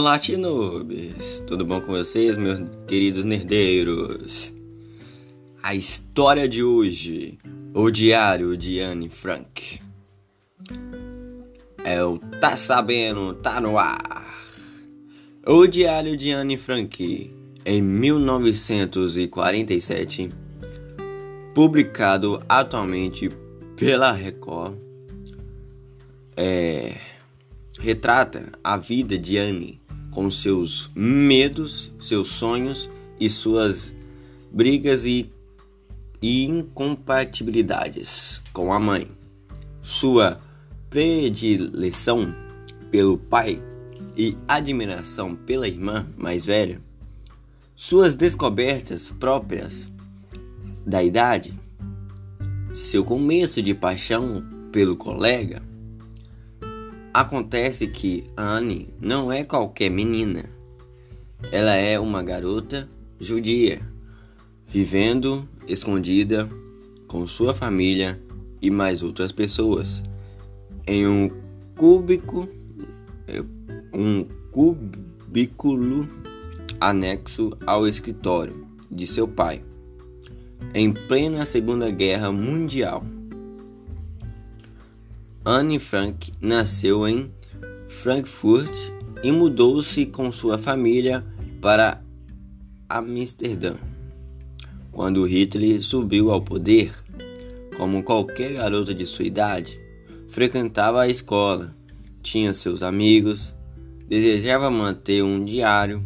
Olá, Tinubes! Tudo bom com vocês, meus queridos nerdeiros? A história de hoje, o diário de Anne Frank. É o Tá Sabendo, Tá No Ar. O diário de Anne Frank, em 1947, publicado atualmente pela Record, é retrata a vida de Anne com seus medos, seus sonhos e suas brigas e, e incompatibilidades com a mãe, sua predileção pelo pai e admiração pela irmã mais velha, suas descobertas próprias da idade, seu começo de paixão pelo colega Acontece que Anne não é qualquer menina. Ela é uma garota judia, vivendo escondida com sua família e mais outras pessoas em um cúbico um cubículo anexo ao escritório de seu pai em plena Segunda Guerra Mundial. Anne Frank nasceu em Frankfurt e mudou-se com sua família para Amsterdã. Quando Hitler subiu ao poder, como qualquer garota de sua idade, frequentava a escola, tinha seus amigos, desejava manter um diário.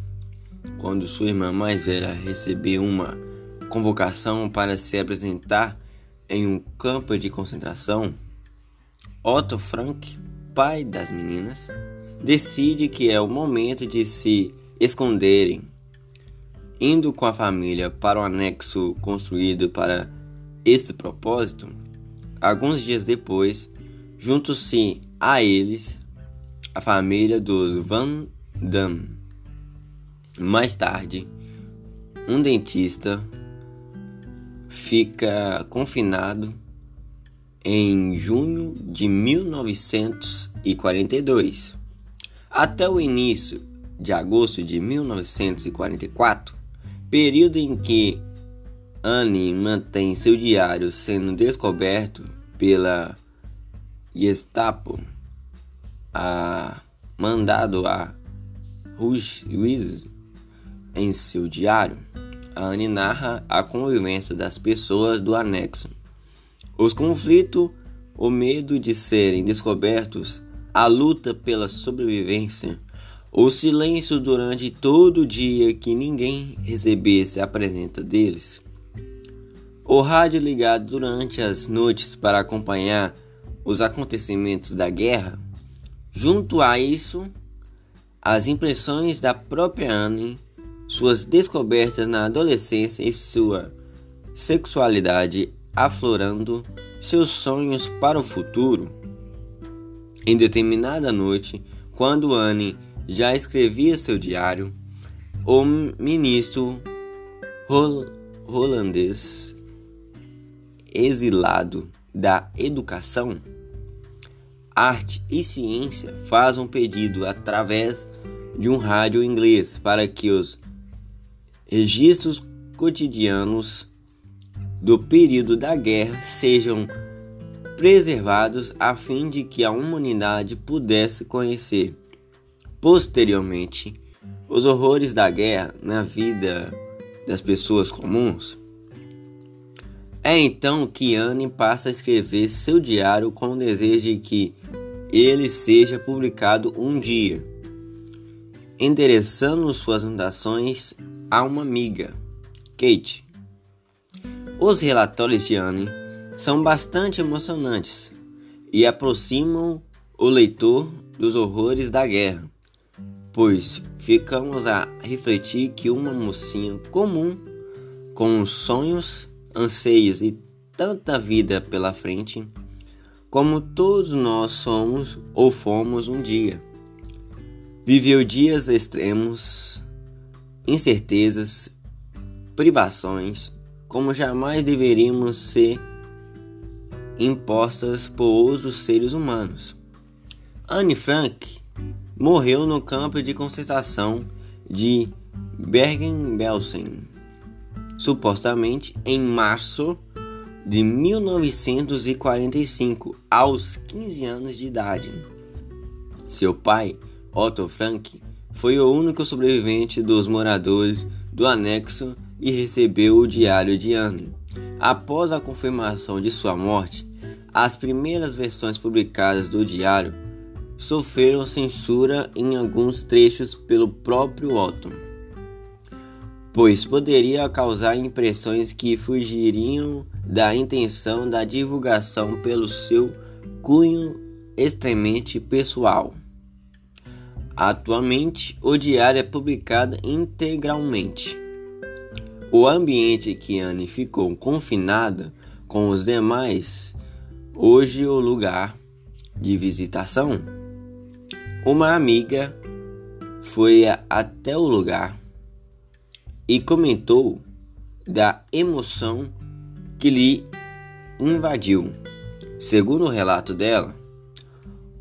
Quando sua irmã mais velha recebeu uma convocação para se apresentar em um campo de concentração, Otto Frank, pai das meninas, decide que é o momento de se esconderem. Indo com a família para o anexo construído para este propósito, alguns dias depois, junto-se a eles a família dos Van Damme. Mais tarde, um dentista fica confinado em junho de 1942. Até o início de agosto de 1944, período em que Anne mantém seu diário sendo descoberto pela Gestapo, a mandado a Ruiz em seu diário, Anne narra a convivência das pessoas do anexo os conflitos, o medo de serem descobertos, a luta pela sobrevivência, o silêncio durante todo o dia que ninguém recebesse a presença deles, o rádio ligado durante as noites para acompanhar os acontecimentos da guerra, junto a isso, as impressões da própria Anne, suas descobertas na adolescência e sua sexualidade aflorando seus sonhos para o futuro. Em determinada noite, quando Anne já escrevia seu diário, o ministro holandês exilado da educação, arte e ciência faz um pedido através de um rádio inglês para que os registros cotidianos do período da guerra sejam preservados a fim de que a humanidade pudesse conhecer posteriormente os horrores da guerra na vida das pessoas comuns. É então que Anne passa a escrever seu diário com o desejo de que ele seja publicado um dia, endereçando suas anotações a uma amiga, Kate. Os relatórios de Anne são bastante emocionantes e aproximam o leitor dos horrores da guerra, pois ficamos a refletir que uma mocinha comum, com sonhos, anseios e tanta vida pela frente, como todos nós somos ou fomos um dia, viveu dias extremos, incertezas, privações, como jamais deveríamos ser impostas por outros seres humanos. Anne Frank morreu no campo de concentração de Bergen-Belsen, supostamente em março de 1945, aos 15 anos de idade. Seu pai, Otto Frank, foi o único sobrevivente dos moradores do anexo e recebeu o diário de Anne. Após a confirmação de sua morte, as primeiras versões publicadas do diário sofreram censura em alguns trechos pelo próprio Otto, pois poderia causar impressões que fugiriam da intenção da divulgação pelo seu cunho extremamente pessoal. Atualmente, o diário é publicado integralmente. O ambiente que Anne ficou confinada com os demais, hoje o lugar de visitação. Uma amiga foi até o lugar e comentou da emoção que lhe invadiu. Segundo o relato dela,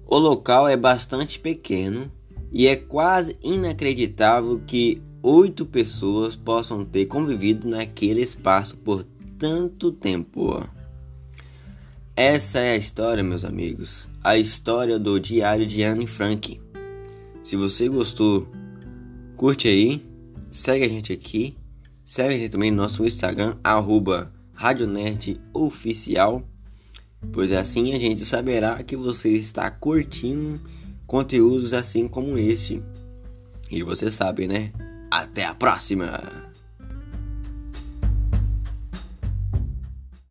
o local é bastante pequeno e é quase inacreditável que oito pessoas possam ter convivido naquele espaço por tanto tempo. Essa é a história, meus amigos, a história do Diário de Anne Frank. Se você gostou, curte aí, segue a gente aqui, segue a gente também no nosso Instagram, arroba pois assim a gente saberá que você está curtindo conteúdos assim como este. E você sabe, né? Até a próxima!